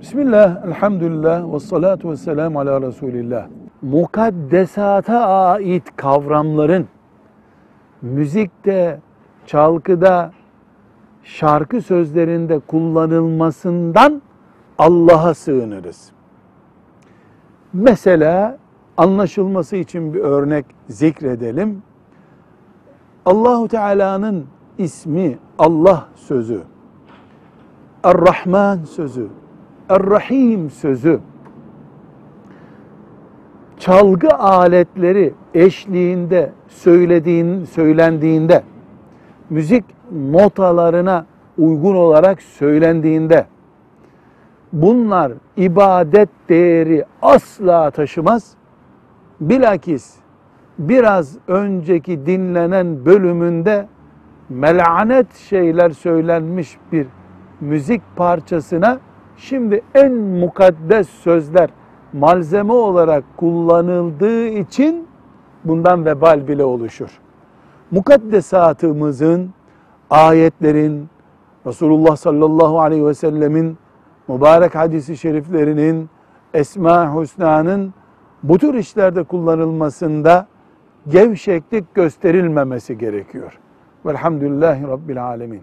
Bismillah, elhamdülillah, ve salatu ve selamu ala Resulillah. Mukaddesata ait kavramların müzikte, çalgıda, şarkı sözlerinde kullanılmasından Allah'a sığınırız. Mesela anlaşılması için bir örnek zikredelim. Allahu Teala'nın ismi Allah sözü, Er-Rahman sözü, Er-Rahim sözü, çalgı aletleri eşliğinde söylediğin, söylendiğinde, müzik notalarına uygun olarak söylendiğinde, bunlar ibadet değeri asla taşımaz. Bilakis biraz önceki dinlenen bölümünde melanet şeyler söylenmiş bir müzik parçasına şimdi en mukaddes sözler malzeme olarak kullanıldığı için bundan vebal bile oluşur. Mukaddesatımızın, ayetlerin, Resulullah sallallahu aleyhi ve sellemin mübarek hadisi şeriflerinin, Esma-i Hüsna'nın bu tür işlerde kullanılmasında gevşeklik gösterilmemesi gerekiyor. Velhamdülillahi Rabbil Alemin.